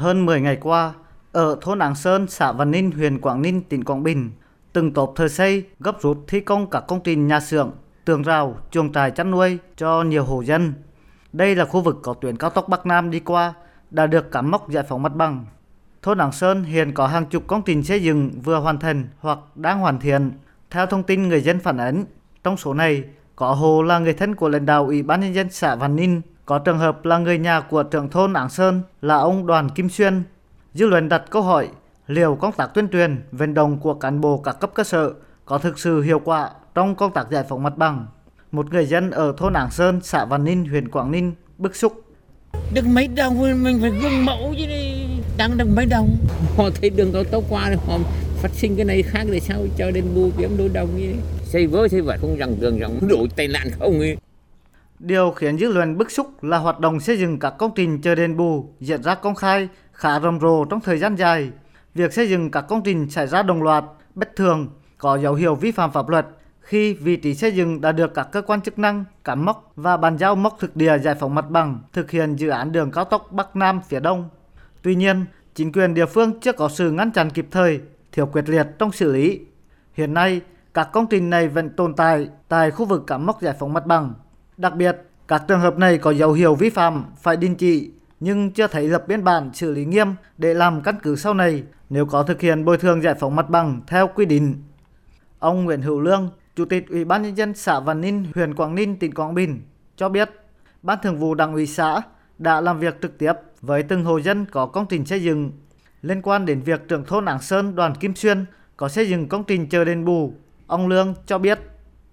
Hơn 10 ngày qua, ở thôn Áng Sơn, xã Văn Ninh, huyện Quảng Ninh, tỉnh Quảng Bình, từng tốp thời xây gấp rút thi công các công trình nhà xưởng, tường rào, chuồng trại chăn nuôi cho nhiều hộ dân. Đây là khu vực có tuyến cao tốc Bắc Nam đi qua, đã được cắm mốc giải phóng mặt bằng. Thôn Áng Sơn hiện có hàng chục công trình xây dựng vừa hoàn thành hoặc đang hoàn thiện. Theo thông tin người dân phản ánh, trong số này có hồ là người thân của lãnh đạo Ủy ban nhân dân xã Văn Ninh, có trường hợp là người nhà của trưởng thôn Áng Sơn là ông Đoàn Kim Xuyên. Dư luận đặt câu hỏi liệu công tác tuyên truyền, vận động của cán bộ các cấp cơ sở có thực sự hiệu quả trong công tác giải phóng mặt bằng. Một người dân ở thôn Áng Sơn, xã Văn Ninh, huyện Quảng Ninh bức xúc. Được mấy đồng mình phải gương mẫu chứ đi, đang được mấy đồng. Họ thấy đường cao tốc qua họ phát sinh cái này khác để sao cho đến bù kiếm đôi đồng như xây với xây vải không rằng đường rằng đổ tai nạn không ấy. Điều khiến dư luận bức xúc là hoạt động xây dựng các công trình chờ đền bù diễn ra công khai, khá rầm rộ trong thời gian dài. Việc xây dựng các công trình xảy ra đồng loạt, bất thường, có dấu hiệu vi phạm pháp luật khi vị trí xây dựng đã được các cơ quan chức năng cắm mốc và bàn giao mốc thực địa giải phóng mặt bằng thực hiện dự án đường cao tốc Bắc Nam phía Đông. Tuy nhiên, chính quyền địa phương chưa có sự ngăn chặn kịp thời, thiếu quyết liệt trong xử lý. Hiện nay, các công trình này vẫn tồn tại tại khu vực cắm mốc giải phóng mặt bằng. Đặc biệt, các trường hợp này có dấu hiệu vi phạm phải đình chỉ nhưng chưa thấy lập biên bản xử lý nghiêm để làm căn cứ sau này nếu có thực hiện bồi thường giải phóng mặt bằng theo quy định. Ông Nguyễn Hữu Lương, Chủ tịch Ủy ban nhân dân xã Văn Ninh, huyện Quảng Ninh, tỉnh Quảng Bình cho biết, Ban Thường vụ Đảng ủy xã đã làm việc trực tiếp với từng hộ dân có công trình xây dựng liên quan đến việc trưởng thôn Ảng Sơn Đoàn Kim Xuyên có xây dựng công trình chờ đền bù. Ông Lương cho biết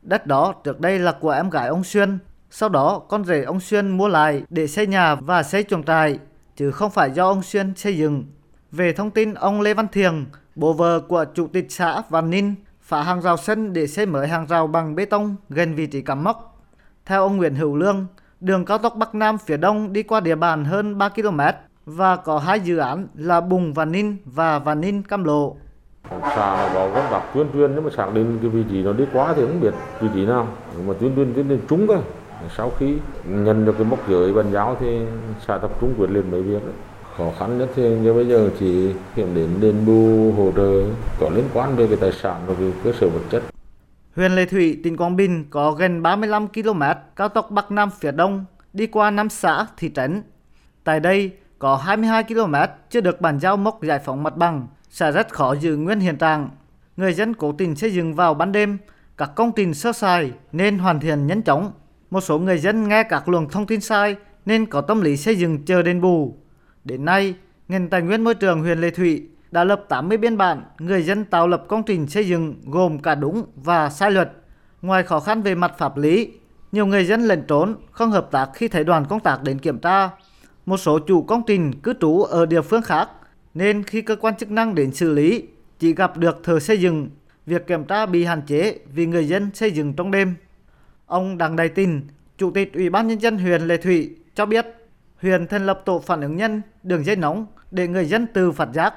đất đó trước đây là của em gái ông Xuyên, sau đó con rể ông Xuyên mua lại để xây nhà và xây chuồng trại, chứ không phải do ông Xuyên xây dựng. Về thông tin ông Lê Văn Thiềng, bố vợ của Chủ tịch xã Văn Ninh phá hàng rào sân để xây mới hàng rào bằng bê tông gần vị trí cắm mốc. Theo ông Nguyễn Hữu Lương, đường cao tốc Bắc Nam phía đông đi qua địa bàn hơn 3 km và có hai dự án là Bùng Văn Ninh và Văn Ninh Cam Lộ. Xã có công tác tuyên truyền nhưng mà xác định cái vị trí nó đi quá thì không biết vị trí nào mà tuyên truyền tuyên truyền trúng thôi sau khi nhận được cái mốc giới bàn giao thì xã tập trung quyết liệt mấy việc đấy khó khăn nhất thì như bây giờ chỉ hiện đến đền bù hỗ trợ có liên quan về cái tài sản và về cơ sở vật chất. Huyện Lệ Thủy, tỉnh Quảng Bình có gần 35 km cao tốc Bắc Nam phía Đông đi qua năm xã, thị trấn. Tại đây có 22 km chưa được bàn giao mốc giải phóng mặt bằng, sẽ rất khó giữ nguyên hiện trạng. Người dân cố tình xây dựng vào ban đêm, các công trình sơ sài nên hoàn thiện nhanh chóng. Một số người dân nghe các luồng thông tin sai nên có tâm lý xây dựng chờ đền bù. Đến nay, ngành tài nguyên môi trường huyện Lệ Thủy đã lập 80 biên bản người dân tạo lập công trình xây dựng gồm cả đúng và sai luật. Ngoài khó khăn về mặt pháp lý, nhiều người dân lẩn trốn, không hợp tác khi thấy đoàn công tác đến kiểm tra. Một số chủ công trình cư trú ở địa phương khác, nên khi cơ quan chức năng đến xử lý, chỉ gặp được thờ xây dựng, việc kiểm tra bị hạn chế vì người dân xây dựng trong đêm. Ông Đặng Đại Tình, Chủ tịch Ủy ban Nhân dân huyện Lệ Thủy cho biết huyện thành lập tổ phản ứng nhân, đường dây nóng để người dân từ phát giác.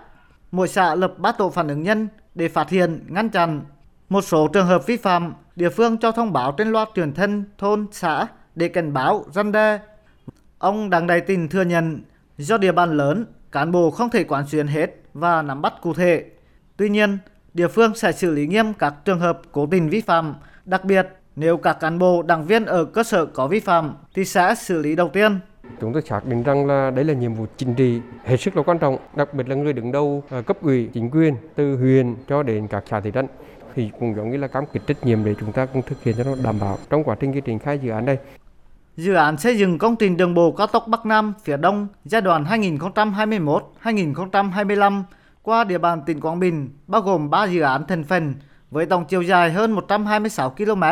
Mỗi xã lập 3 tổ phản ứng nhân để phát hiện, ngăn chặn. Một số trường hợp vi phạm, địa phương cho thông báo trên loa truyền thân thôn, xã để cảnh báo, răn đe. Ông Đặng Đại Tình thừa nhận do địa bàn lớn, cán bộ không thể quản xuyên hết và nắm bắt cụ thể. Tuy nhiên, địa phương sẽ xử lý nghiêm các trường hợp cố tình vi phạm, đặc biệt nếu các cán bộ đảng viên ở cơ sở có vi phạm thì sẽ xử lý đầu tiên. Chúng tôi xác định rằng là đây là nhiệm vụ chính trị hết sức là quan trọng, đặc biệt là người đứng đầu à, cấp ủy chính quyền từ huyện cho đến các xã thị trấn thì cũng giống như là cam kết trách nhiệm để chúng ta cũng thực hiện cho nó đảm bảo trong quá trình triển khai dự án đây. Dự án xây dựng công trình đường bộ cao tốc Bắc Nam phía Đông giai đoạn 2021-2025 qua địa bàn tỉnh Quảng Bình bao gồm 3 dự án thành phần với tổng chiều dài hơn 126 km.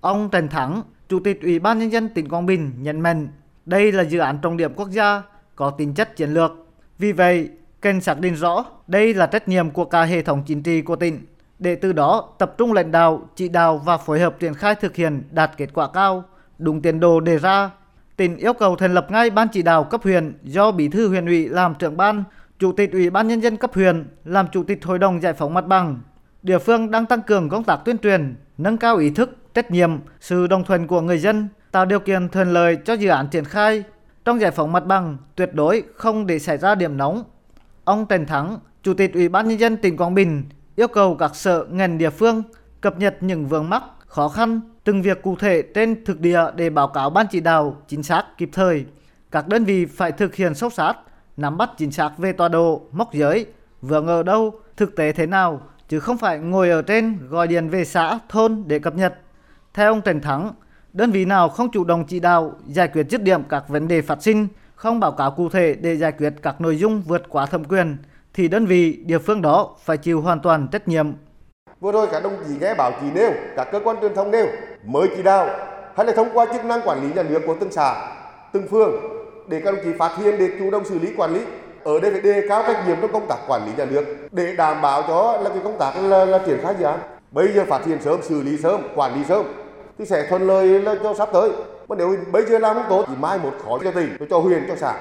Ông Trần Thắng, Chủ tịch Ủy ban Nhân dân tỉnh Quảng Bình nhận mạnh đây là dự án trọng điểm quốc gia có tính chất chiến lược. Vì vậy, cần xác định rõ đây là trách nhiệm của cả hệ thống chính trị của tỉnh để từ đó tập trung lãnh đạo, chỉ đạo và phối hợp triển khai thực hiện đạt kết quả cao, đúng tiến độ đề ra. Tỉnh yêu cầu thành lập ngay ban chỉ đạo cấp huyện do Bí thư huyện ủy làm trưởng ban, Chủ tịch Ủy ban nhân dân cấp huyện làm Chủ tịch Hội đồng giải phóng mặt bằng. Địa phương đang tăng cường công tác tuyên truyền, nâng cao ý thức, trách nhiệm, sự đồng thuận của người dân, tạo điều kiện thuận lợi cho dự án triển khai, trong giải phóng mặt bằng tuyệt đối không để xảy ra điểm nóng. Ông Trần Thắng, Chủ tịch Ủy ban Nhân dân tỉnh Quảng Bình yêu cầu các sở ngành địa phương cập nhật những vướng mắc, khó khăn, từng việc cụ thể trên thực địa để báo cáo ban chỉ đạo chính xác kịp thời. Các đơn vị phải thực hiện sâu sát, nắm bắt chính xác về tọa độ, mốc giới, vướng ở đâu, thực tế thế nào, chứ không phải ngồi ở trên gọi điện về xã, thôn để cập nhật. Theo ông Trần Thắng, đơn vị nào không chủ động chỉ đạo giải quyết dứt điểm các vấn đề phát sinh, không báo cáo cụ thể để giải quyết các nội dung vượt quá thẩm quyền, thì đơn vị địa phương đó phải chịu hoàn toàn trách nhiệm. Vừa rồi các đồng chí nghe báo chí nêu, các cơ quan truyền thông nêu, mới chỉ đạo hay là thông qua chức năng quản lý nhà nước của từng xã, từng phường để các đồng chí phát hiện để chủ động xử lý quản lý ở đây phải đề cao trách nhiệm trong công tác quản lý nhà nước để đảm bảo cho là cái công tác là, là triển khai dự án bây giờ phát hiện sớm xử lý sớm quản lý sớm thì sẽ thuận lợi cho sắp tới. Mà nếu bây giờ làm không tốt, thì mai một khó cho tỉnh cho huyện, cho xã.